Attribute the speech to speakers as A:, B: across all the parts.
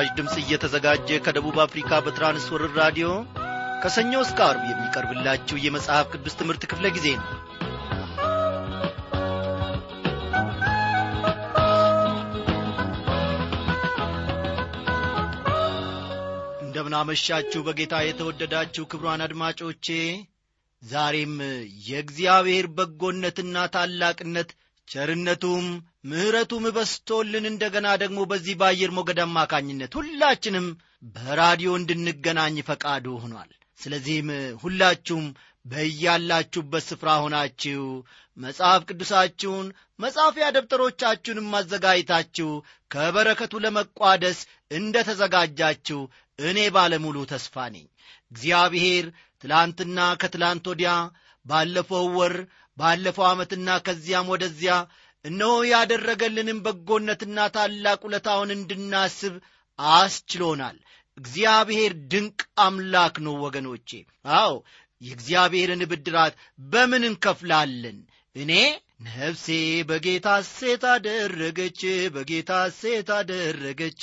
A: ይህ ምስራች ድምፅ እየተዘጋጀ ከደቡብ አፍሪካ በትራንስወርር ራዲዮ ከሰኞ እስከ አርብ የሚቀርብላችሁ የመጽሐፍ ቅዱስ ትምህርት ክፍለ ጊዜ ነው። እንደምናመሻችሁ በጌታ የተወደዳችሁ ክብሯን አድማጮቼ ዛሬም የእግዚአብሔር በጎነትና ታላቅነት ቸርነቱም ምሕረቱም በስቶልን እንደገና ደግሞ በዚህ በአየር ሞገድ አማካኝነት ሁላችንም በራዲዮ እንድንገናኝ ፈቃዱ ሆኗል። ስለዚህም ሁላችሁም በያላችሁበት ስፍራ ሆናችሁ መጽሐፍ ቅዱሳችሁን መጻፊያ ደብተሮቻችሁንም አዘጋጅታችሁ ከበረከቱ ለመቋደስ እንደ ተዘጋጃችሁ እኔ ባለሙሉ ተስፋ ነኝ። እግዚአብሔር ትላንትና ከትላንት ወዲያ ባለፈው ወር ባለፈው ዓመትና ከዚያም ወደዚያ እነሆ ያደረገልንም በጎነትና ታላቅ ውለታውን እንድናስብ አስችሎናል። እግዚአብሔር ድንቅ አምላክ ነው ወገኖቼ። አዎ የእግዚአብሔርን ብድራት በምን እንከፍላለን? እኔ ነፍሴ በጌታ ሴት አደረገች በጌታ ሴት አደረገች።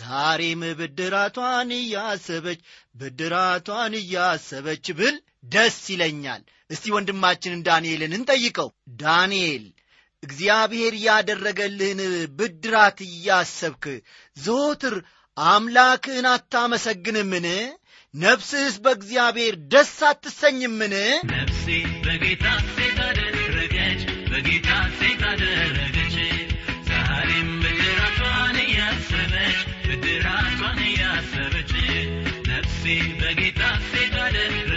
A: ዛሬም ብድራቷን እያሰበች ብድራቷን እያሰበች ብል ደስ ይለኛል። እስቲ ወንድማችንን ዳንኤልን እንጠይቀው። ዳንኤል እግዚአብሔር ያደረገልህን ብድራት እያሰብክ ዘወትር አምላክህን አታመሰግንምን? ነፍስህስ በእግዚአብሔር ደስ አትሰኝምን?
B: ነፍሴ በጌታ ሴት አደረገች በጌታ ሴት አደረገች። ዛሬም ብድራቷን እያሰበች ብድራቷን እያሰበች። ነፍሴ በጌታ ሴት አደረገች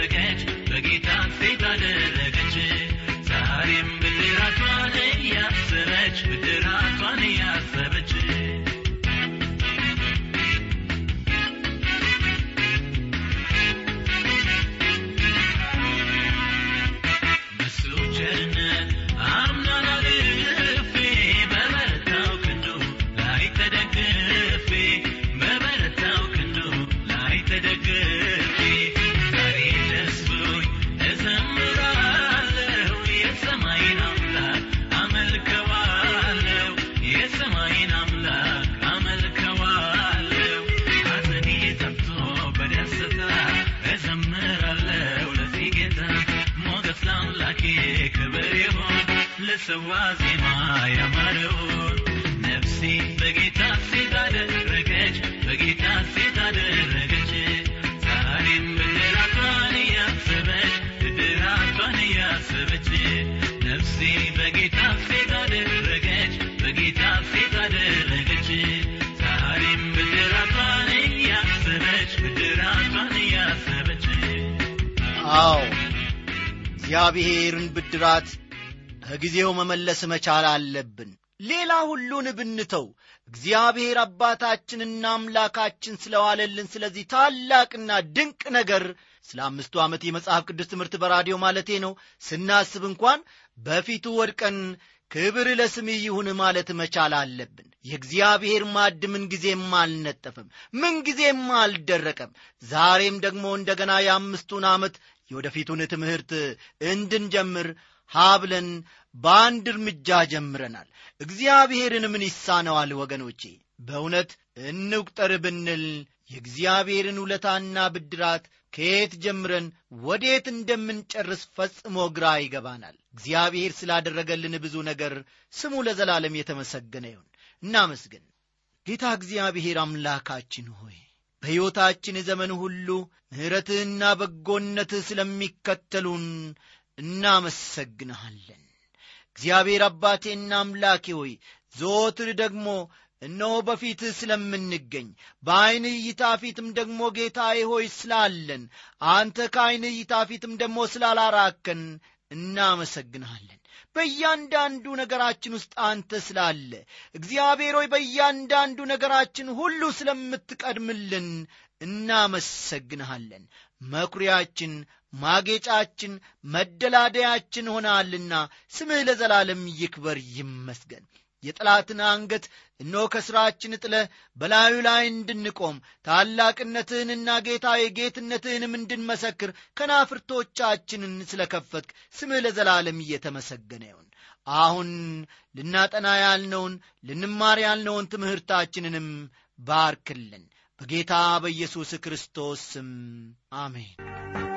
B: እዘምራለሁ ለዚህ ጌታ ሞገስ ለአምላኬ ክብር ይሁን ልሰዋ ዜማ ያማረውን ነፍሴ በጌታ ሴት አደረገች በጌታ ሴት አደረገች
A: አዎ እግዚአብሔርን ብድራት በጊዜው መመለስ መቻል አለብን። ሌላ ሁሉን ብንተው እግዚአብሔር አባታችንና አምላካችን ስለዋለልን ስለዚህ ታላቅና ድንቅ ነገር ስለ አምስቱ ዓመት የመጽሐፍ ቅዱስ ትምህርት በራዲዮ ማለቴ ነው። ስናስብ እንኳን በፊቱ ወድቀን ክብር ለስምህ ይሁን ማለት መቻል አለብን። የእግዚአብሔር ማድ ምንጊዜም አልነጠፍም ምንጊዜም አልደረቀም። ዛሬም ደግሞ እንደገና የአምስቱን ዓመት የወደፊቱን ትምህርት እንድንጀምር ሀብለን በአንድ እርምጃ ጀምረናል። እግዚአብሔርን ምን ይሳነዋል ወገኖቼ? በእውነት እንቁጠር ብንል የእግዚአብሔርን ውለታና ብድራት ከየት ጀምረን ወዴት እንደምንጨርስ ፈጽሞ ግራ ይገባናል። እግዚአብሔር ስላደረገልን ብዙ ነገር ስሙ ለዘላለም የተመሰገነ ይሁን። እናመስግን። ጌታ እግዚአብሔር አምላካችን ሆይ በሕይወታችን ዘመን ሁሉ ምሕረትህና በጎነትህ ስለሚከተሉን እናመሰግንሃለን። እግዚአብሔር አባቴና አምላኬ ሆይ ዘወትር ደግሞ እነሆ በፊትህ ስለምንገኝ በዐይን እይታ ፊትም ደግሞ ጌታዬ ሆይ ስላለን አንተ ከዐይን እይታ ፊትም ደግሞ ስላላራከን እናመሰግንሃለን በእያንዳንዱ ነገራችን ውስጥ አንተ ስላለ። እግዚአብሔር ሆይ በእያንዳንዱ ነገራችን ሁሉ ስለምትቀድምልን እናመሰግንሃለን። መኩሪያችን ማጌጫችን መደላደያችን ሆናልና ስምህ ለዘላለም ይክበር ይመስገን የጠላትን አንገት እነሆ ከሥራችን ጥለ በላዩ ላይ እንድንቆም ታላቅነትህንና ጌታዬ ጌትነትህንም እንድንመሰክር ከናፍርቶቻችንን ስለ ከፈትክ ስምህ ለዘላለም እየተመሰገነ ይሁን። አሁን ልናጠና ያልነውን ልንማር ያልነውን ትምህርታችንንም ባርክልን። በጌታ በኢየሱስ ክርስቶስ ስም አሜን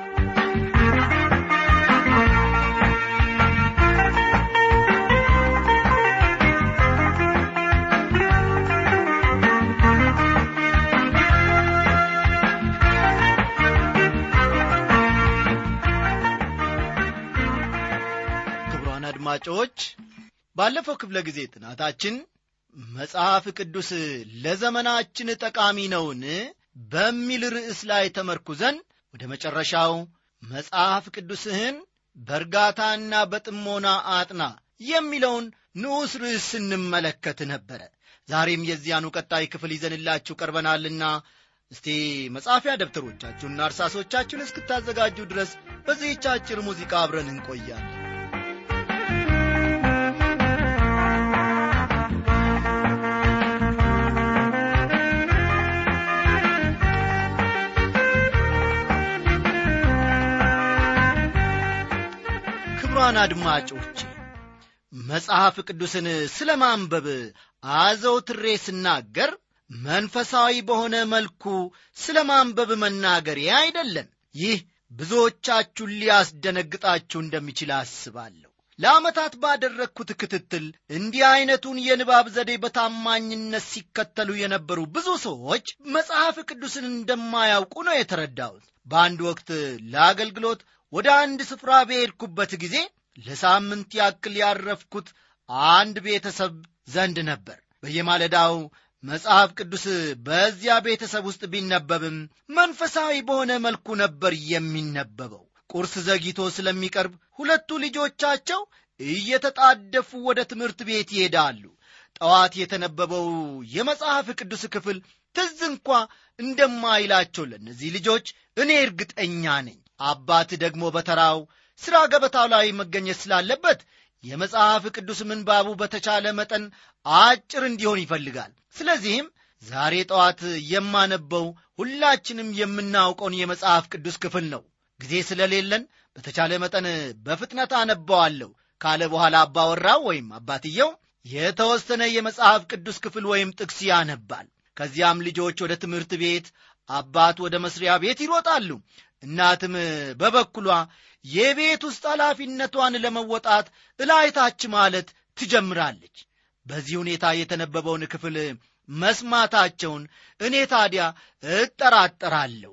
A: ክቡራን አድማጮች ባለፈው ክፍለ ጊዜ ጥናታችን መጽሐፍ ቅዱስ ለዘመናችን ጠቃሚ ነውን በሚል ርዕስ ላይ ተመርኩዘን ወደ መጨረሻው መጽሐፍ ቅዱስህን በእርጋታና በጥሞና አጥና የሚለውን ንዑስ ርዕስ ስንመለከት ነበረ። ዛሬም የዚያኑ ቀጣይ ክፍል ይዘንላችሁ ቀርበናልና እስቲ መጻፊያ ደብተሮቻችሁንና እርሳሶቻችሁን እስክታዘጋጁ ድረስ በዚህች አጭር ሙዚቃ አብረን እንቆያለን ክቡራን አድማጮች መጽሐፍ ቅዱስን ስለ ማንበብ አዘውትሬ ስናገር መንፈሳዊ በሆነ መልኩ ስለ ማንበብ መናገሬ አይደለም። ይህ ብዙዎቻችሁን ሊያስደነግጣችሁ እንደሚችል አስባለሁ። ለዓመታት ባደረግኩት ክትትል እንዲህ ዐይነቱን የንባብ ዘዴ በታማኝነት ሲከተሉ የነበሩ ብዙ ሰዎች መጽሐፍ ቅዱስን እንደማያውቁ ነው የተረዳሁት። በአንድ ወቅት ለአገልግሎት ወደ አንድ ስፍራ በሄድኩበት ጊዜ ለሳምንት ያክል ያረፍኩት አንድ ቤተሰብ ዘንድ ነበር። በየማለዳው መጽሐፍ ቅዱስ በዚያ ቤተሰብ ውስጥ ቢነበብም መንፈሳዊ በሆነ መልኩ ነበር የሚነበበው። ቁርስ ዘግይቶ ስለሚቀርብ ሁለቱ ልጆቻቸው እየተጣደፉ ወደ ትምህርት ቤት ይሄዳሉ። ጠዋት የተነበበው የመጽሐፍ ቅዱስ ክፍል ትዝ እንኳ እንደማይላቸው ለእነዚህ ልጆች እኔ እርግጠኛ ነኝ አባት ደግሞ በተራው ሥራ ገበታው ላይ መገኘት ስላለበት የመጽሐፍ ቅዱስ ምንባቡ በተቻለ መጠን አጭር እንዲሆን ይፈልጋል። ስለዚህም ዛሬ ጠዋት የማነበው ሁላችንም የምናውቀውን የመጽሐፍ ቅዱስ ክፍል ነው። ጊዜ ስለሌለን በተቻለ መጠን በፍጥነት አነበዋለሁ ካለ በኋላ አባወራው ወይም አባትየው የተወሰነ የመጽሐፍ ቅዱስ ክፍል ወይም ጥቅስ ያነባል። ከዚያም ልጆች ወደ ትምህርት ቤት አባት ወደ መስሪያ ቤት ይሮጣሉ እናትም በበኩሏ የቤት ውስጥ ኃላፊነቷን ለመወጣት እላይታች ማለት ትጀምራለች። በዚህ ሁኔታ የተነበበውን ክፍል መስማታቸውን እኔ ታዲያ እጠራጠራለሁ።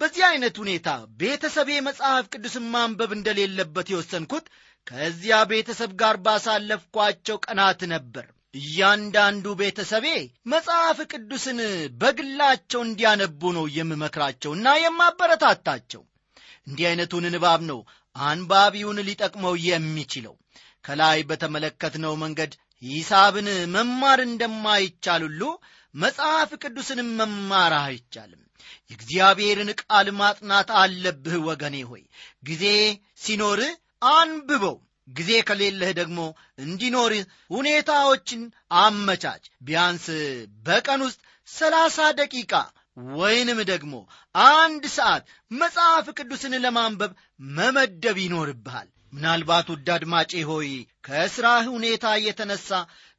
A: በዚህ ዐይነት ሁኔታ ቤተሰቤ መጽሐፍ ቅዱስን ማንበብ እንደሌለበት የወሰንኩት ከዚያ ቤተሰብ ጋር ባሳለፍኳቸው ቀናት ነበር እያንዳንዱ ቤተሰቤ መጽሐፍ ቅዱስን በግላቸው እንዲያነቡ ነው የምመክራቸውና የማበረታታቸው። እንዲህ ዐይነቱን ንባብ ነው አንባቢውን ሊጠቅመው የሚችለው። ከላይ በተመለከትነው መንገድ ሂሳብን መማር እንደማይቻል ሁሉ መጽሐፍ ቅዱስንም መማር አይቻልም። የእግዚአብሔርን ቃል ማጥናት አለብህ ወገኔ ሆይ። ጊዜ ሲኖርህ አንብበው ጊዜ ከሌለህ ደግሞ እንዲኖርህ ሁኔታዎችን አመቻች። ቢያንስ በቀን ውስጥ ሰላሳ ደቂቃ ወይንም ደግሞ አንድ ሰዓት መጽሐፍ ቅዱስን ለማንበብ መመደብ ይኖርብሃል። ምናልባት ውድ አድማጬ ሆይ ከሥራህ ሁኔታ የተነሳ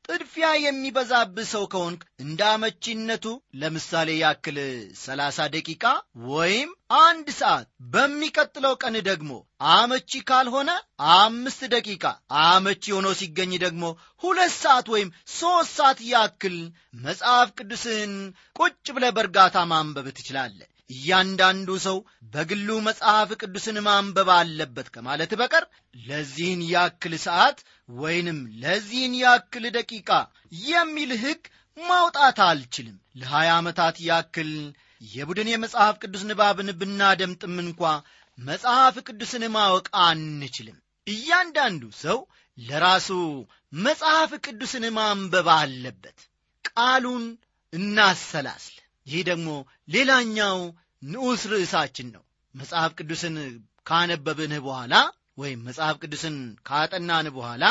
A: ጥድፊያ የሚበዛብህ ሰው ከሆንክ እንደ አመቺነቱ ለምሳሌ ያክል ሰላሳ ደቂቃ ወይም አንድ ሰዓት በሚቀጥለው ቀን ደግሞ አመቺ ካልሆነ አምስት ደቂቃ አመቺ ሆኖ ሲገኝ ደግሞ ሁለት ሰዓት ወይም ሦስት ሰዓት ያክል መጽሐፍ ቅዱስን ቁጭ ብለ በእርጋታ ማንበብ ትችላለህ እያንዳንዱ ሰው በግሉ መጽሐፍ ቅዱስን ማንበብ አለበት ከማለት በቀር ለዚህን ያክል ሰዓት ወይንም ለዚህን ያክል ደቂቃ የሚል ሕግ ማውጣት አልችልም። ለሀያ ዓመታት ያክል የቡድን የመጽሐፍ ቅዱስ ንባብን ብናደምጥም እንኳ መጽሐፍ ቅዱስን ማወቅ አንችልም። እያንዳንዱ ሰው ለራሱ መጽሐፍ ቅዱስን ማንበብ አለበት። ቃሉን እናሰላስል ይህ ደግሞ ሌላኛው ንዑስ ርዕሳችን ነው። መጽሐፍ ቅዱስን ካነበብንህ በኋላ ወይም መጽሐፍ ቅዱስን ካጠናን በኋላ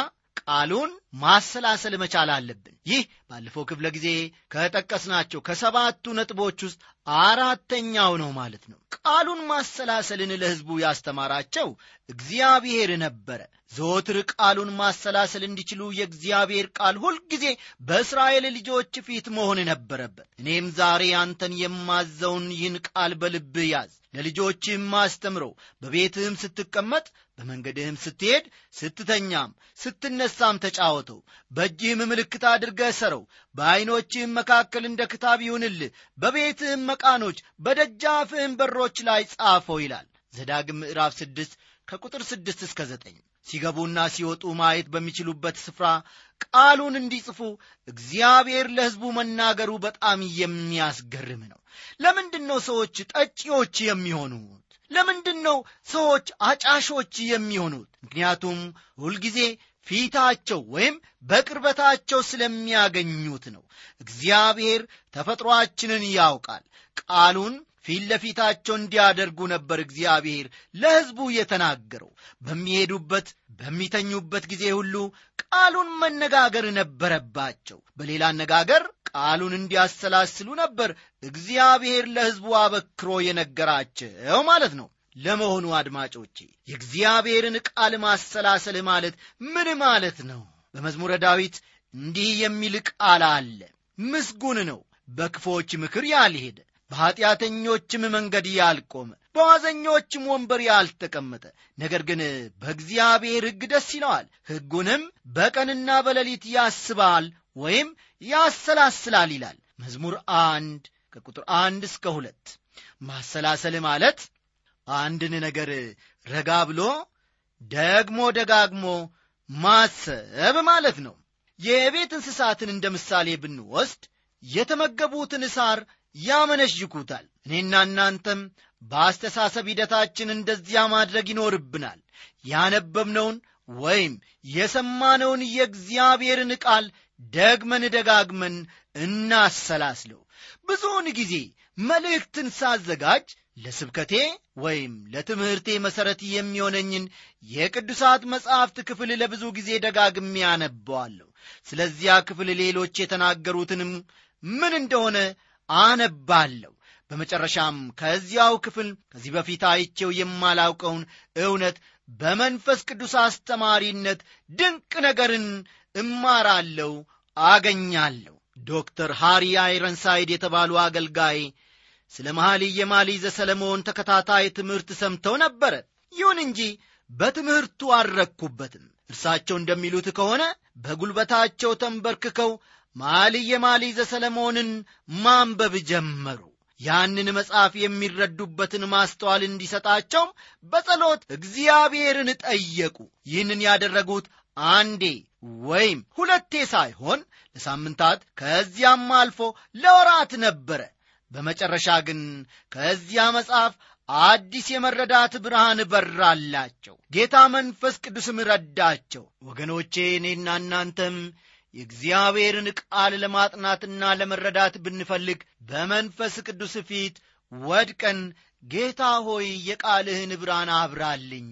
A: ቃሉን ማሰላሰል መቻል አለብን። ይህ ባለፈው ክፍለ ጊዜ ከጠቀስናቸው ከሰባቱ ነጥቦች ውስጥ አራተኛው ነው ማለት ነው። ቃሉን ማሰላሰልን ለሕዝቡ ያስተማራቸው እግዚአብሔር ነበረ። ዘወትር ቃሉን ማሰላሰል እንዲችሉ የእግዚአብሔር ቃል ሁልጊዜ በእስራኤል ልጆች ፊት መሆን ነበረበት። እኔም ዛሬ አንተን የማዘውን ይህን ቃል በልብህ ያዝ። ለልጆችህም አስተምረው። በቤትህም ስትቀመጥ በመንገድህም ስትሄድ ስትተኛም ስትነሳም ተጫወተው። በእጅህም ምልክት አድርገህ ሰረው። በዐይኖችህም መካከል እንደ ክታብ ይሁንልህ። በቤትህም መቃኖች በደጃፍህም በሮች ላይ ጻፈው ይላል። ዘዳግም ምዕራፍ ስድስት ከቁጥር ስድስት እስከ ዘጠኝ ሲገቡና ሲወጡ ማየት በሚችሉበት ስፍራ ቃሉን እንዲጽፉ እግዚአብሔር ለሕዝቡ መናገሩ በጣም የሚያስገርም ነው። ለምንድን ነው ሰዎች ጠጪዎች የሚሆኑት ለምንድን ነው ሰዎች አጫሾች የሚሆኑት? ምክንያቱም ሁልጊዜ ፊታቸው ወይም በቅርበታቸው ስለሚያገኙት ነው። እግዚአብሔር ተፈጥሮአችንን ያውቃል። ቃሉን ፊት ለፊታቸው እንዲያደርጉ ነበር እግዚአብሔር ለሕዝቡ የተናገረው። በሚሄዱበት በሚተኙበት ጊዜ ሁሉ ቃሉን መነጋገር ነበረባቸው። በሌላ አነጋገር ቃሉን እንዲያሰላስሉ ነበር እግዚአብሔር ለሕዝቡ አበክሮ የነገራቸው ማለት ነው። ለመሆኑ አድማጮቼ የእግዚአብሔርን ቃል ማሰላሰል ማለት ምን ማለት ነው? በመዝሙረ ዳዊት እንዲህ የሚል ቃል አለ። ምስጉን ነው በክፎች ምክር ያልሄደ በኀጢአተኞችም መንገድ ያልቆመ በዋዘኞችም ወንበር ያልተቀመጠ ነገር ግን በእግዚአብሔር ሕግ ደስ ይለዋል። ሕጉንም በቀንና በሌሊት ያስባል ወይም ያሰላስላል ይላል። መዝሙር አንድ ከቁጥር አንድ እስከ ሁለት። ማሰላሰል ማለት አንድን ነገር ረጋ ብሎ ደግሞ ደጋግሞ ማሰብ ማለት ነው። የቤት እንስሳትን እንደ ምሳሌ ብንወስድ የተመገቡትን ሳር ያመነዥኩታል እኔና እናንተም በአስተሳሰብ ሂደታችን እንደዚያ ማድረግ ይኖርብናል። ያነበብነውን ወይም የሰማነውን የእግዚአብሔርን ቃል ደግመን ደጋግመን እናሰላስለው። ብዙውን ጊዜ መልእክትን ሳዘጋጅ ለስብከቴ ወይም ለትምህርቴ መሠረት የሚሆነኝን የቅዱሳት መጻሕፍት ክፍል ለብዙ ጊዜ ደጋግሜ ያነበዋለሁ ስለዚያ ክፍል ሌሎች የተናገሩትንም ምን እንደሆነ አነባለሁ። በመጨረሻም ከዚያው ክፍል ከዚህ በፊት አይቼው የማላውቀውን እውነት በመንፈስ ቅዱስ አስተማሪነት ድንቅ ነገርን እማራለሁ አገኛለሁ። ዶክተር ሃሪ አይረንሳይድ የተባሉ አገልጋይ ስለ መሐልየ መኃልይ ዘሰለሞን ተከታታይ ትምህርት ሰምተው ነበረ። ይሁን እንጂ በትምህርቱ አልረኩበትም። እርሳቸው እንደሚሉት ከሆነ በጉልበታቸው ተንበርክከው መኃልየ መኃልይ ዘሰለሞንን ማንበብ ጀመሩ። ያንን መጽሐፍ የሚረዱበትን ማስተዋል እንዲሰጣቸውም በጸሎት እግዚአብሔርን ጠየቁ። ይህንን ያደረጉት አንዴ ወይም ሁለቴ ሳይሆን ለሳምንታት ከዚያም አልፎ ለወራት ነበረ። በመጨረሻ ግን ከዚያ መጽሐፍ አዲስ የመረዳት ብርሃን በራላቸው። ጌታ መንፈስ ቅዱስም ረዳቸው። ወገኖቼ እኔና እናንተም የእግዚአብሔርን ቃል ለማጥናትና ለመረዳት ብንፈልግ በመንፈስ ቅዱስ ፊት ወድቀን ጌታ ሆይ የቃልህን ብርሃን አብራልኝ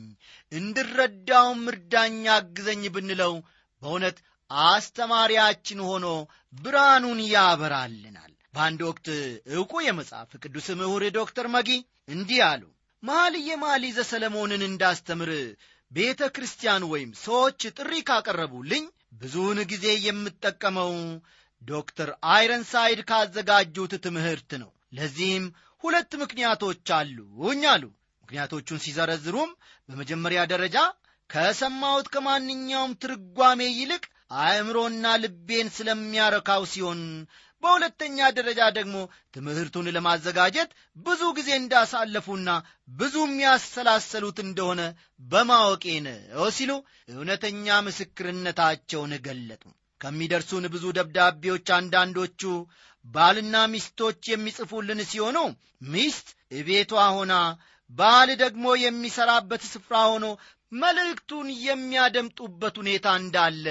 A: እንድረዳውም እርዳኝ አግዘኝ ብንለው በእውነት አስተማሪያችን ሆኖ ብርሃኑን ያበራልናል። በአንድ ወቅት ዕውቁ የመጽሐፍ ቅዱስ ምሁር ዶክተር መጊ እንዲህ አሉ። መኃልየ መኃልይ ዘሰለሞንን እንዳስተምር ቤተ ክርስቲያን ወይም ሰዎች ጥሪ ካቀረቡልኝ ብዙውን ጊዜ የምጠቀመው ዶክተር አይረንሳይድ ካዘጋጁት ትምህርት ነው። ለዚህም ሁለት ምክንያቶች አሉኝ አሉ ምክንያቶቹን ሲዘረዝሩም በመጀመሪያ ደረጃ ከሰማሁት ከማንኛውም ትርጓሜ ይልቅ አእምሮና ልቤን ስለሚያረካው ሲሆን በሁለተኛ ደረጃ ደግሞ ትምህርቱን ለማዘጋጀት ብዙ ጊዜ እንዳሳለፉና ብዙ የሚያሰላሰሉት እንደሆነ በማወቄ ነው ሲሉ እውነተኛ ምስክርነታቸውን ገለጡ። ከሚደርሱን ብዙ ደብዳቤዎች አንዳንዶቹ ባልና ሚስቶች የሚጽፉልን ሲሆኑ ሚስት እቤቷ ሆና ባል ደግሞ የሚሠራበት ስፍራ ሆኖ መልእክቱን የሚያደምጡበት ሁኔታ እንዳለ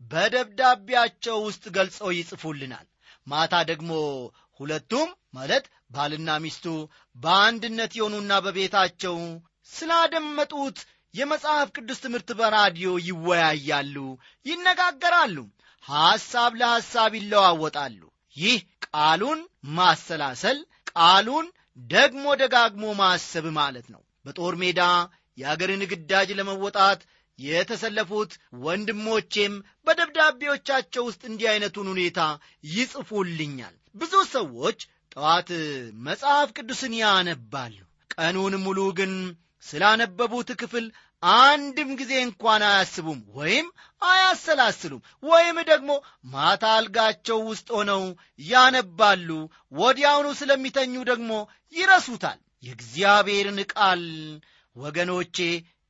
A: በደብዳቤያቸው ውስጥ ገልጸው ይጽፉልናል ማታ ደግሞ ሁለቱም ማለት ባልና ሚስቱ በአንድነት የሆኑና በቤታቸው ስላደመጡት የመጽሐፍ ቅዱስ ትምህርት በራዲዮ ይወያያሉ፣ ይነጋገራሉ፣ ሐሳብ ለሐሳብ ይለዋወጣሉ። ይህ ቃሉን ማሰላሰል፣ ቃሉን ደግሞ ደጋግሞ ማሰብ ማለት ነው። በጦር ሜዳ የአገርን ግዳጅ ለመወጣት የተሰለፉት ወንድሞቼም በደብዳቤዎቻቸው ውስጥ እንዲህ ዐይነቱን ሁኔታ ይጽፉልኛል። ብዙ ሰዎች ጠዋት መጽሐፍ ቅዱስን ያነባሉ። ቀኑን ሙሉ ግን ስላነበቡት ክፍል አንድም ጊዜ እንኳን አያስቡም ወይም አያሰላስሉም። ወይም ደግሞ ማታ አልጋቸው ውስጥ ሆነው ያነባሉ። ወዲያውኑ ስለሚተኙ ደግሞ ይረሱታል። የእግዚአብሔርን ቃል ወገኖቼ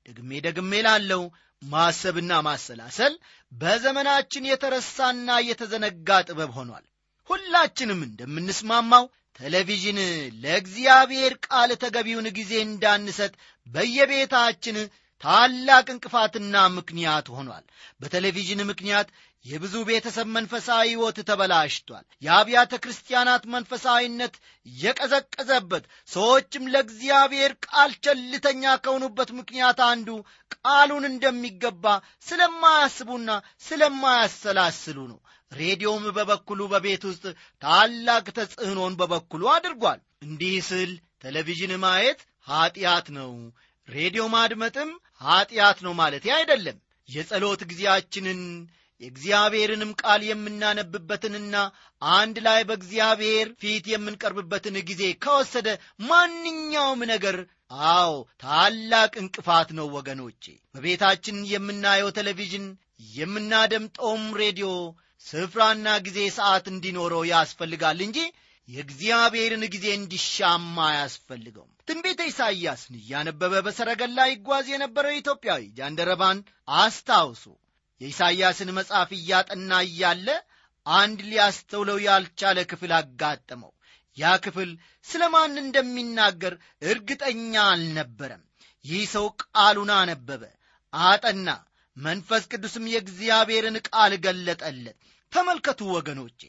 A: ደግሜ ደግሜ ላለው ማሰብና ማሰላሰል በዘመናችን የተረሳና የተዘነጋ ጥበብ ሆኗል። ሁላችንም እንደምንስማማው ቴሌቪዥን ለእግዚአብሔር ቃል ተገቢውን ጊዜ እንዳንሰጥ በየቤታችን ታላቅ እንቅፋትና ምክንያት ሆኗል። በቴሌቪዥን ምክንያት የብዙ ቤተሰብ መንፈሳዊ ሕይወት ተበላሽቷል። የአብያተ ክርስቲያናት መንፈሳዊነት የቀዘቀዘበት፣ ሰዎችም ለእግዚአብሔር ቃል ቸልተኛ ከሆኑበት ምክንያት አንዱ ቃሉን እንደሚገባ ስለማያስቡና ስለማያሰላስሉ ነው። ሬዲዮም በበኩሉ በቤት ውስጥ ታላቅ ተጽዕኖን በበኩሉ አድርጓል። እንዲህ ስል ቴሌቪዥን ማየት ኀጢአት ነው፣ ሬዲዮ ማድመጥም ኀጢአት ነው ማለት አይደለም። የጸሎት ጊዜያችንን የእግዚአብሔርንም ቃል የምናነብበትንና አንድ ላይ በእግዚአብሔር ፊት የምንቀርብበትን ጊዜ ከወሰደ ማንኛውም ነገር አዎ ታላቅ እንቅፋት ነው ወገኖቼ። በቤታችን የምናየው ቴሌቪዥን የምናደምጠውም ሬዲዮ ስፍራና ጊዜ ሰዓት እንዲኖረው ያስፈልጋል እንጂ የእግዚአብሔርን ጊዜ እንዲሻማ አያስፈልገውም። ትንቢተ ኢሳይያስን እያነበበ በሰረገላ ይጓዝ የነበረው ኢትዮጵያዊ ጃንደረባን አስታውሱ። የኢሳይያስን መጽሐፍ እያጠና እያለ አንድ ሊያስተውለው ያልቻለ ክፍል አጋጠመው። ያ ክፍል ስለ ማን እንደሚናገር እርግጠኛ አልነበረም። ይህ ሰው ቃሉን አነበበ፣ አጠና፣ መንፈስ ቅዱስም የእግዚአብሔርን ቃል ገለጠለት። ተመልከቱ ወገኖቼ፣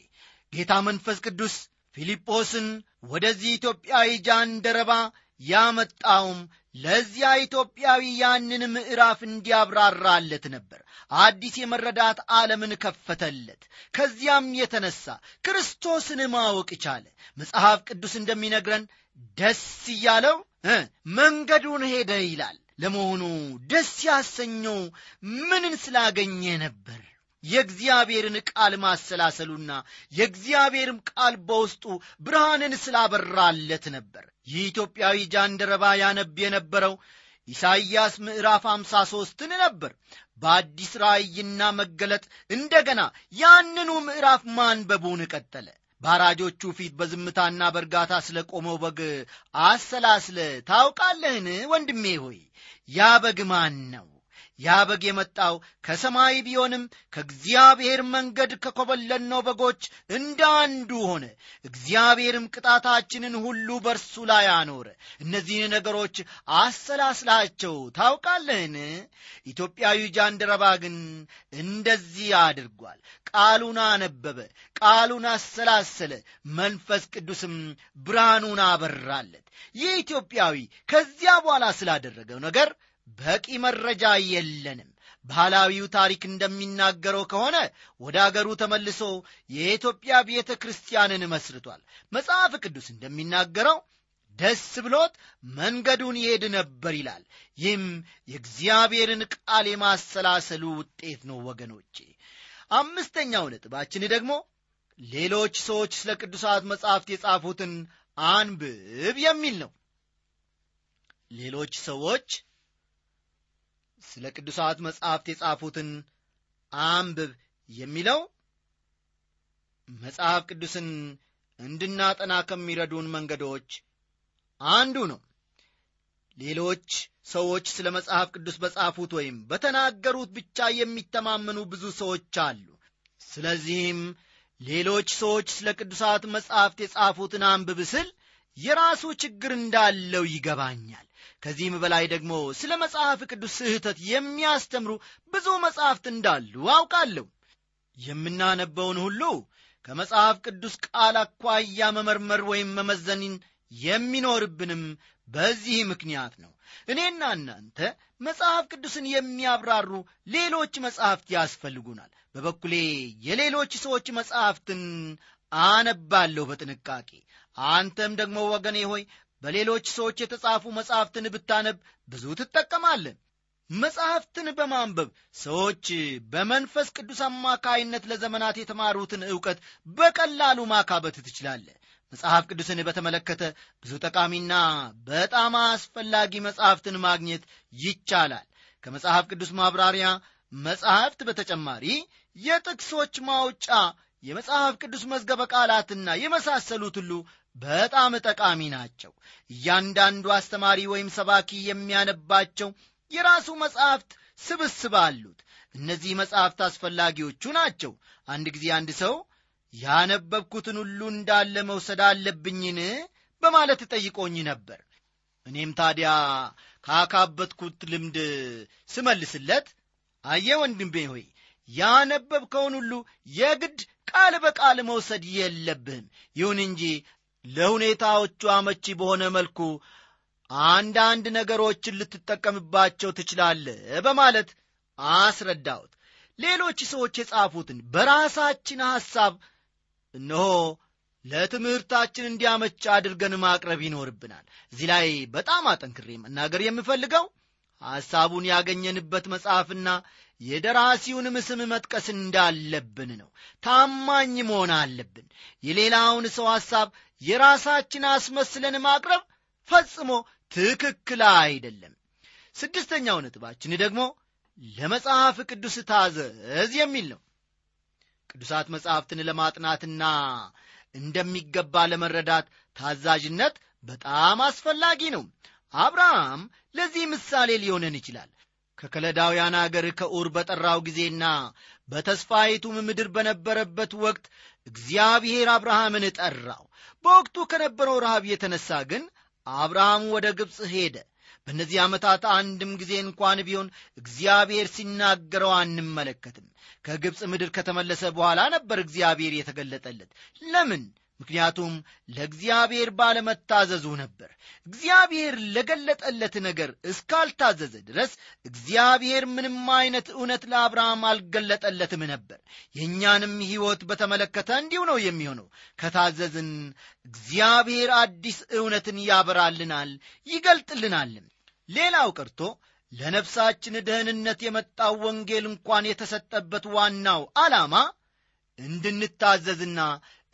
A: ጌታ መንፈስ ቅዱስ ፊልጶስን ወደዚህ ኢትዮጵያዊ ጃንደረባ ያመጣውም ለዚያ ኢትዮጵያዊ ያንን ምዕራፍ እንዲያብራራለት ነበር። አዲስ የመረዳት ዓለምን ከፈተለት። ከዚያም የተነሳ ክርስቶስን ማወቅ ቻለ። መጽሐፍ ቅዱስ እንደሚነግረን ደስ እያለው መንገዱን ሄደ ይላል። ለመሆኑ ደስ ያሰኘው ምንን ስላገኘ ነበር? የእግዚአብሔርን ቃል ማሰላሰሉና የእግዚአብሔርም ቃል በውስጡ ብርሃንን ስላበራለት ነበር። ይህ ኢትዮጵያዊ ጃንደረባ ያነብ የነበረው ኢሳይያስ ምዕራፍ አምሳ ሦስትን ነበር። በአዲስ ራእይና መገለጥ እንደገና ያንኑ ምዕራፍ ማንበቡን ቀጠለ። ባራጆቹ ፊት በዝምታና በእርጋታ ስለ ቆመው በግ አሰላስለ ታውቃለህን? ወንድሜ ሆይ ያ በግ ማን ነው? ያ በግ የመጣው ከሰማይ ቢሆንም ከእግዚአብሔር መንገድ ከኮበለነው በጎች እንደ አንዱ ሆነ። እግዚአብሔርም ቅጣታችንን ሁሉ በእርሱ ላይ አኖረ። እነዚህን ነገሮች አሰላስላቸው ታውቃለህን? ኢትዮጵያዊ ጃንደረባ ግን እንደዚህ አድርጓል። ቃሉን አነበበ፣ ቃሉን አሰላሰለ፣ መንፈስ ቅዱስም ብርሃኑን አበራለት። ይህ ኢትዮጵያዊ ከዚያ በኋላ ስላደረገው ነገር በቂ መረጃ የለንም። ባህላዊው ታሪክ እንደሚናገረው ከሆነ ወደ አገሩ ተመልሶ የኢትዮጵያ ቤተ ክርስቲያንን መስርቷል። መጽሐፍ ቅዱስ እንደሚናገረው ደስ ብሎት መንገዱን ይሄድ ነበር ይላል። ይህም የእግዚአብሔርን ቃል የማሰላሰሉ ውጤት ነው ወገኖቼ። አምስተኛው ነጥባችን ደግሞ ሌሎች ሰዎች ስለ ቅዱሳት መጻሕፍት የጻፉትን አንብብ የሚል ነው። ሌሎች ሰዎች ስለ ቅዱሳት መጻሕፍት የጻፉትን አንብብ የሚለው መጽሐፍ ቅዱስን እንድናጠና ከሚረዱን መንገዶች አንዱ ነው። ሌሎች ሰዎች ስለ መጽሐፍ ቅዱስ በጻፉት ወይም በተናገሩት ብቻ የሚተማመኑ ብዙ ሰዎች አሉ። ስለዚህም ሌሎች ሰዎች ስለ ቅዱሳት መጻሕፍት የጻፉትን አንብብ ስል የራሱ ችግር እንዳለው ይገባኛል። ከዚህም በላይ ደግሞ ስለ መጽሐፍ ቅዱስ ስህተት የሚያስተምሩ ብዙ መጻሕፍት እንዳሉ አውቃለሁ። የምናነበውን ሁሉ ከመጽሐፍ ቅዱስ ቃል አኳያ መመርመር ወይም መመዘንን የሚኖርብንም በዚህ ምክንያት ነው። እኔና እናንተ መጽሐፍ ቅዱስን የሚያብራሩ ሌሎች መጽሐፍት ያስፈልጉናል። በበኩሌ የሌሎች ሰዎች መጽሐፍትን አነባለሁ በጥንቃቄ። አንተም ደግሞ ወገኔ ሆይ በሌሎች ሰዎች የተጻፉ መጽሐፍትን ብታነብ ብዙ ትጠቀማለን መጽሐፍትን በማንበብ ሰዎች በመንፈስ ቅዱስ አማካይነት ለዘመናት የተማሩትን ዕውቀት በቀላሉ ማካበት ትችላለህ። መጽሐፍ ቅዱስን በተመለከተ ብዙ ጠቃሚና በጣም አስፈላጊ መጽሐፍትን ማግኘት ይቻላል። ከመጽሐፍ ቅዱስ ማብራሪያ መጽሐፍት በተጨማሪ የጥቅሶች ማውጫ የመጽሐፍ ቅዱስ መዝገበ ቃላትና የመሳሰሉት ሁሉ በጣም ጠቃሚ ናቸው። እያንዳንዱ አስተማሪ ወይም ሰባኪ የሚያነባቸው የራሱ መጽሐፍት ስብስብ አሉት። እነዚህ መጽሐፍት አስፈላጊዎቹ ናቸው። አንድ ጊዜ አንድ ሰው ያነበብኩትን ሁሉ እንዳለ መውሰድ አለብኝን? በማለት ጠይቆኝ ነበር። እኔም ታዲያ ካካበትኩት ልምድ ስመልስለት አየ ወንድሜ ሆይ ያነበብከውን ሁሉ የግድ ቃል በቃል መውሰድ የለብህም። ይሁን እንጂ ለሁኔታዎቹ አመቺ በሆነ መልኩ አንዳንድ ነገሮችን ልትጠቀምባቸው ትችላለ በማለት አስረዳሁት። ሌሎች ሰዎች የጻፉትን በራሳችን ሐሳብ እነሆ ለትምህርታችን እንዲያመች አድርገን ማቅረብ ይኖርብናል። እዚህ ላይ በጣም አጠንክሬ መናገር የምፈልገው ሐሳቡን ያገኘንበት መጽሐፍና የደራሲውንም ስም መጥቀስ እንዳለብን ነው። ታማኝ መሆን አለብን። የሌላውን ሰው ሐሳብ የራሳችን አስመስለን ማቅረብ ፈጽሞ ትክክል አይደለም። ስድስተኛው ነጥባችን ደግሞ ለመጽሐፍ ቅዱስ ታዘዝ የሚል ነው። ቅዱሳት መጽሐፍትን ለማጥናትና እንደሚገባ ለመረዳት ታዛዥነት በጣም አስፈላጊ ነው። አብርሃም ለዚህ ምሳሌ ሊሆነን ይችላል ከከለዳውያን አገር ከኡር በጠራው ጊዜና በተስፋይቱም ምድር በነበረበት ወቅት እግዚአብሔር አብርሃምን ጠራው። በወቅቱ ከነበረው ረሃብ የተነሳ ግን አብርሃም ወደ ግብፅ ሄደ። በእነዚህ ዓመታት አንድም ጊዜ እንኳን ቢሆን እግዚአብሔር ሲናገረው አንመለከትም። ከግብፅ ምድር ከተመለሰ በኋላ ነበር እግዚአብሔር የተገለጠለት። ለምን ምክንያቱም ለእግዚአብሔር ባለመታዘዙ ነበር። እግዚአብሔር ለገለጠለት ነገር እስካልታዘዘ ድረስ እግዚአብሔር ምንም አይነት እውነት ለአብርሃም አልገለጠለትም ነበር። የእኛንም ሕይወት በተመለከተ እንዲሁ ነው የሚሆነው። ከታዘዝን እግዚአብሔር አዲስ እውነትን ያበራልናል ይገልጥልናልም። ሌላው ቀርቶ ለነፍሳችን ደህንነት የመጣው ወንጌል እንኳን የተሰጠበት ዋናው ዓላማ እንድንታዘዝና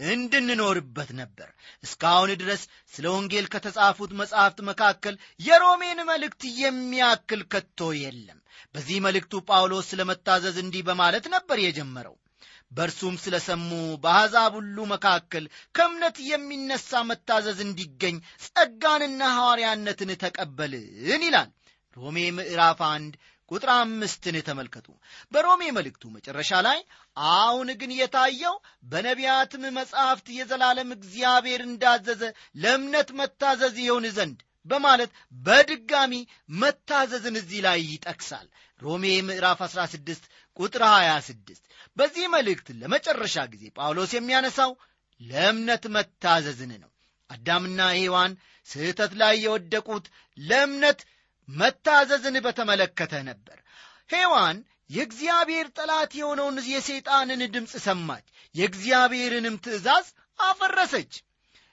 A: እንድንኖርበት ነበር። እስካሁን ድረስ ስለ ወንጌል ከተጻፉት መጻሕፍት መካከል የሮሜን መልእክት የሚያክል ከቶ የለም። በዚህ መልእክቱ ጳውሎስ ስለ መታዘዝ እንዲህ በማለት ነበር የጀመረው። በእርሱም ስለ ሰሙ በአሕዛብ ሁሉ መካከል ከእምነት የሚነሳ መታዘዝ እንዲገኝ ጸጋንና ሐዋርያነትን ተቀበልን ይላል። ሮሜ ምዕራፍ አንድ ቁጥር አምስትን ተመልከቱ። በሮሜ መልእክቱ መጨረሻ ላይ አሁን ግን የታየው በነቢያትም መጻሕፍት የዘላለም እግዚአብሔር እንዳዘዘ ለእምነት መታዘዝ ይሆን ዘንድ በማለት በድጋሚ መታዘዝን እዚህ ላይ ይጠቅሳል። ሮሜ ምዕራፍ 16 ቁጥር 26 በዚህ መልእክት ለመጨረሻ ጊዜ ጳውሎስ የሚያነሳው ለእምነት መታዘዝን ነው። አዳምና ሔዋን ስህተት ላይ የወደቁት ለእምነት መታዘዝን በተመለከተ ነበር። ሔዋን የእግዚአብሔር ጠላት የሆነውን የሰይጣንን ድምፅ ሰማች። የእግዚአብሔርንም ትእዛዝ አፈረሰች።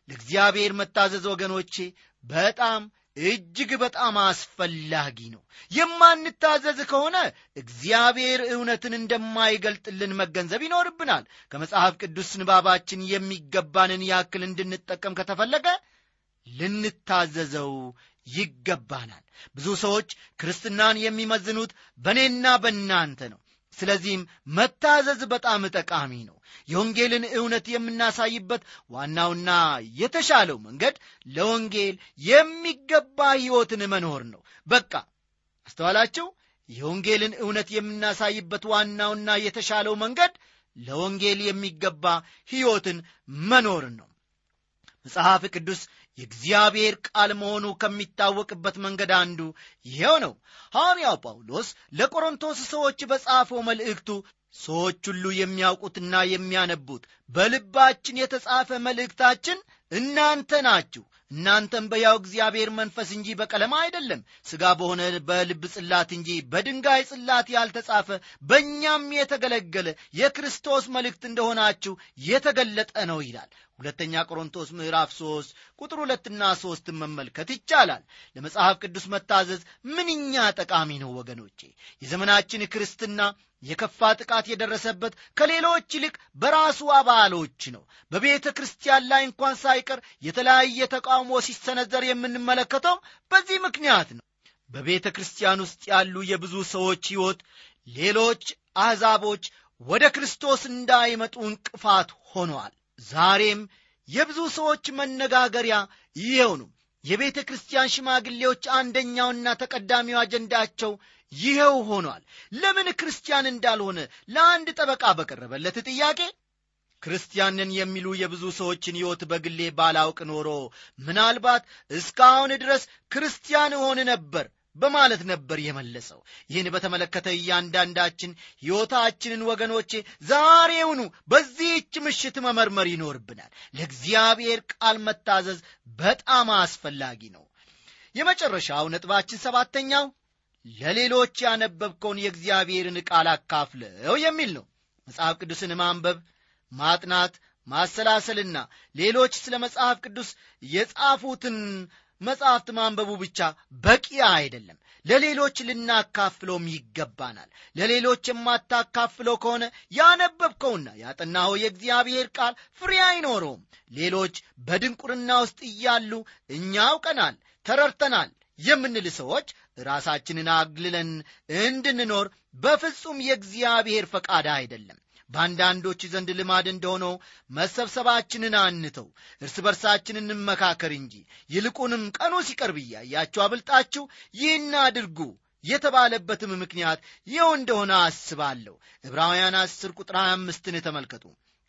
A: ለእግዚአብሔር መታዘዝ ወገኖቼ በጣም እጅግ በጣም አስፈላጊ ነው። የማንታዘዝ ከሆነ እግዚአብሔር እውነትን እንደማይገልጥልን መገንዘብ ይኖርብናል። ከመጽሐፍ ቅዱስ ንባባችን የሚገባንን ያክል እንድንጠቀም ከተፈለገ ልንታዘዘው ይገባናል። ብዙ ሰዎች ክርስትናን የሚመዝኑት በእኔና በእናንተ ነው። ስለዚህም መታዘዝ በጣም ጠቃሚ ነው። የወንጌልን እውነት የምናሳይበት ዋናውና የተሻለው መንገድ ለወንጌል የሚገባ ሕይወትን መኖር ነው። በቃ አስተዋላችሁ? የወንጌልን እውነት የምናሳይበት ዋናውና የተሻለው መንገድ ለወንጌል የሚገባ ሕይወትን መኖር ነው። መጽሐፍ ቅዱስ የእግዚአብሔር ቃል መሆኑ ከሚታወቅበት መንገድ አንዱ ይኸው ነው። ሐዋርያው ጳውሎስ ለቆሮንቶስ ሰዎች በጻፈው መልእክቱ ሰዎች ሁሉ የሚያውቁትና የሚያነቡት በልባችን የተጻፈ መልእክታችን እናንተ ናችሁ። እናንተም በያው እግዚአብሔር መንፈስ እንጂ በቀለም አይደለም ሥጋ በሆነ በልብ ጽላት እንጂ በድንጋይ ጽላት ያልተጻፈ በእኛም የተገለገለ የክርስቶስ መልእክት እንደሆናችሁ የተገለጠ ነው ይላል። ሁለተኛ ቆሮንቶስ ምዕራፍ ሦስት ቁጥር ሁለትና ሦስትን መመልከት ይቻላል። ለመጽሐፍ ቅዱስ መታዘዝ ምንኛ ጠቃሚ ነው ወገኖቼ! የዘመናችን ክርስትና የከፋ ጥቃት የደረሰበት ከሌሎች ይልቅ በራሱ አባሎች ነው። በቤተ ክርስቲያን ላይ እንኳን ሳይቀር የተለያየ ተቃውሞ ሲሰነዘር የምንመለከተው በዚህ ምክንያት ነው። በቤተ ክርስቲያን ውስጥ ያሉ የብዙ ሰዎች ሕይወት ሌሎች አሕዛቦች ወደ ክርስቶስ እንዳይመጡ እንቅፋት ሆነዋል ዛሬም የብዙ ሰዎች መነጋገሪያ ይኸው ነው። የቤተ ክርስቲያን ሽማግሌዎች አንደኛውና ተቀዳሚው አጀንዳቸው ይኸው ሆኗል። ለምን ክርስቲያን እንዳልሆነ ለአንድ ጠበቃ በቀረበለት ጥያቄ ክርስቲያንን የሚሉ የብዙ ሰዎችን ሕይወት በግሌ ባላውቅ ኖሮ ምናልባት እስካሁን ድረስ ክርስቲያን እሆን ነበር በማለት ነበር የመለሰው። ይህን በተመለከተ እያንዳንዳችን ሕይወታችንን ወገኖቼ ዛሬውኑ በዚህች ምሽት መመርመር ይኖርብናል። ለእግዚአብሔር ቃል መታዘዝ በጣም አስፈላጊ ነው። የመጨረሻው ነጥባችን ሰባተኛው ለሌሎች ያነበብከውን የእግዚአብሔርን ቃል አካፍለው የሚል ነው። መጽሐፍ ቅዱስን ማንበብ ማጥናት ማሰላሰልና ሌሎች ስለ መጽሐፍ ቅዱስ የጻፉትን መጽሐፍት ማንበቡ ብቻ በቂ አይደለም። ለሌሎች ልናካፍለውም ይገባናል። ለሌሎች የማታካፍለው ከሆነ ያነበብከውና ያጠናኸው የእግዚአብሔር ቃል ፍሬ አይኖረውም። ሌሎች በድንቁርና ውስጥ እያሉ እኛ አውቀናል ተረድተናል የምንል ሰዎች ራሳችንን አግልለን እንድንኖር በፍጹም የእግዚአብሔር ፈቃድ አይደለም በአንዳንዶች ዘንድ ልማድ እንደሆነው መሰብሰባችንን አንተው እርስ በርሳችን እንመካከር እንጂ ይልቁንም ቀኑ ሲቀርብ እያያችሁ አብልጣችሁ ይህን አድርጉ የተባለበትም ምክንያት ይኸው እንደሆነ አስባለሁ። ዕብራውያን 10 ቁጥር 25ን ተመልከቱ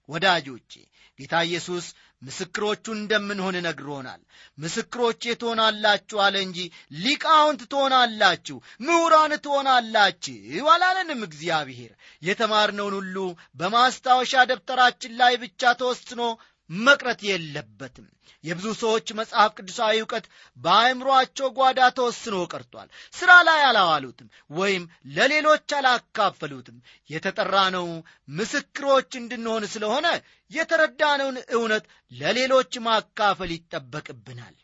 A: ወዳጆቼ ጌታ ኢየሱስ ምስክሮቹ እንደምንሆን ነግሮናል። ምስክሮቼ ትሆናላችሁ አለ እንጂ ሊቃውንት ትሆናላችሁ ምሁራን ትሆናላችሁ አላለንም እግዚአብሔር። የተማርነውን ሁሉ በማስታወሻ ደብተራችን ላይ ብቻ ተወስኖ መቅረት የለበትም። የብዙ ሰዎች መጽሐፍ ቅዱሳዊ እውቀት በአእምሮአቸው ጓዳ ተወስኖ ቀርቷል። ሥራ ላይ አላዋሉትም ወይም ለሌሎች አላካፈሉትም። የተጠራ ነው ምስክሮች እንድንሆን ስለሆነ የተረዳነውን እውነት ለሌሎች ማካፈል ይጠበቅብናል።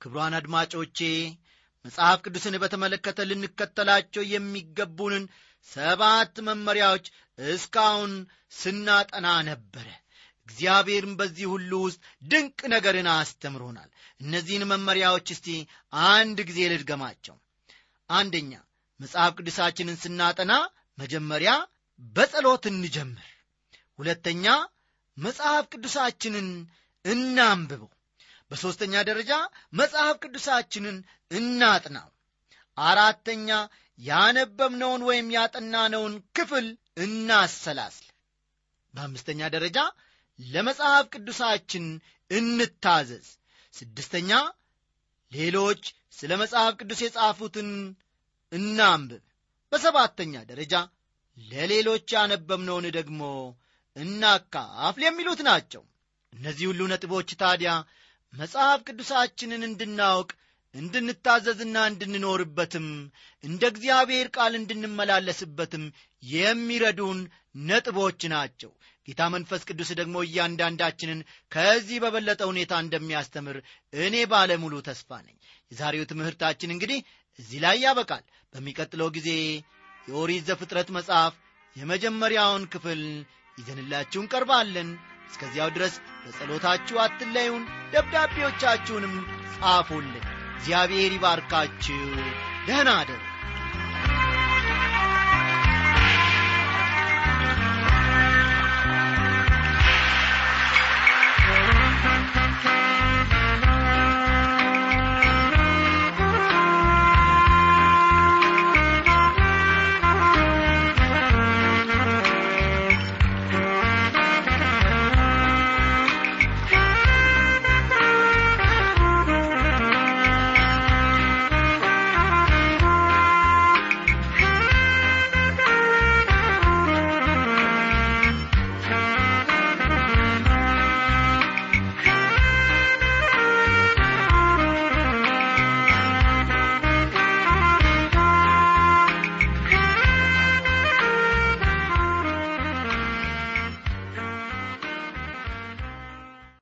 A: ክብሯን አድማጮቼ መጽሐፍ ቅዱስን በተመለከተ ልንከተላቸው የሚገቡንን ሰባት መመሪያዎች እስካሁን ስናጠና ነበረ እግዚአብሔርም በዚህ ሁሉ ውስጥ ድንቅ ነገርን አስተምሮናል። እነዚህን መመሪያዎች እስቲ አንድ ጊዜ ልድገማቸው። አንደኛ መጽሐፍ ቅዱሳችንን ስናጠና መጀመሪያ በጸሎት እንጀምር። ሁለተኛ መጽሐፍ ቅዱሳችንን እናንብበው። በሦስተኛ ደረጃ መጽሐፍ ቅዱሳችንን እናጥናው። አራተኛ ያነበብነውን ወይም ያጠናነውን ክፍል እናሰላስል። በአምስተኛ ደረጃ ለመጽሐፍ ቅዱሳችን እንታዘዝ። ስድስተኛ ሌሎች ስለ መጽሐፍ ቅዱስ የጻፉትን እናንብብ። በሰባተኛ ደረጃ ለሌሎች ያነበብነውን ደግሞ እናካፍል የሚሉት ናቸው። እነዚህ ሁሉ ነጥቦች ታዲያ መጽሐፍ ቅዱሳችንን እንድናውቅ እንድንታዘዝና እንድንኖርበትም እንደ እግዚአብሔር ቃል እንድንመላለስበትም የሚረዱን ነጥቦች ናቸው ጌታ መንፈስ ቅዱስ ደግሞ እያንዳንዳችንን ከዚህ በበለጠ ሁኔታ እንደሚያስተምር እኔ ባለሙሉ ተስፋ ነኝ። የዛሬው ትምህርታችን እንግዲህ እዚህ ላይ ያበቃል። በሚቀጥለው ጊዜ የኦሪት ዘፍጥረት መጽሐፍ የመጀመሪያውን ክፍል ይዘንላችሁ እንቀርባለን። እስከዚያው ድረስ በጸሎታችሁ አትለዩን ደብዳቤዎቻችሁንም ጻፉልን። እግዚአብሔር ይባርካችሁ። ደህና አደሩ